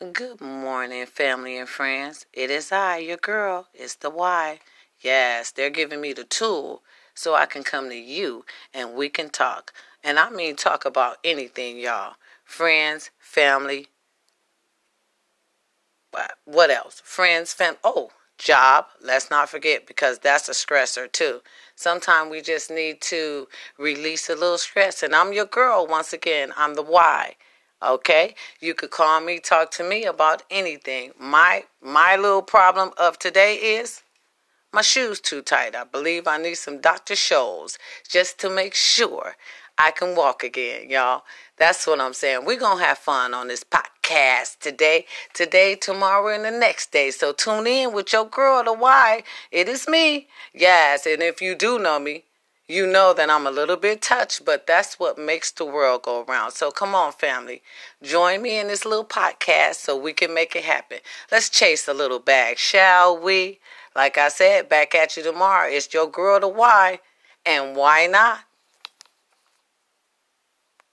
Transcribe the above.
Good morning, family and friends. It is I, your girl. It's the Y. Yes, they're giving me the tool so I can come to you and we can talk. And I mean talk about anything, y'all. Friends, family. What else? Friends, fam. Oh, job. Let's not forget because that's a stressor too. Sometimes we just need to release a little stress. And I'm your girl once again. I'm the Y. Okay? You could call me, talk to me about anything. My my little problem of today is my shoes too tight. I believe I need some Dr. Scholl's just to make sure I can walk again, y'all. That's what I'm saying. We're going to have fun on this podcast today, today, tomorrow, and the next day. So tune in with your girl, the Y. It is me. Yes, and if you do know me, you know that I'm a little bit touched, but that's what makes the world go around. So come on, family. Join me in this little podcast so we can make it happen. Let's chase a little bag, shall we? Like I said, back at you tomorrow. It's your girl, the Y. And why not?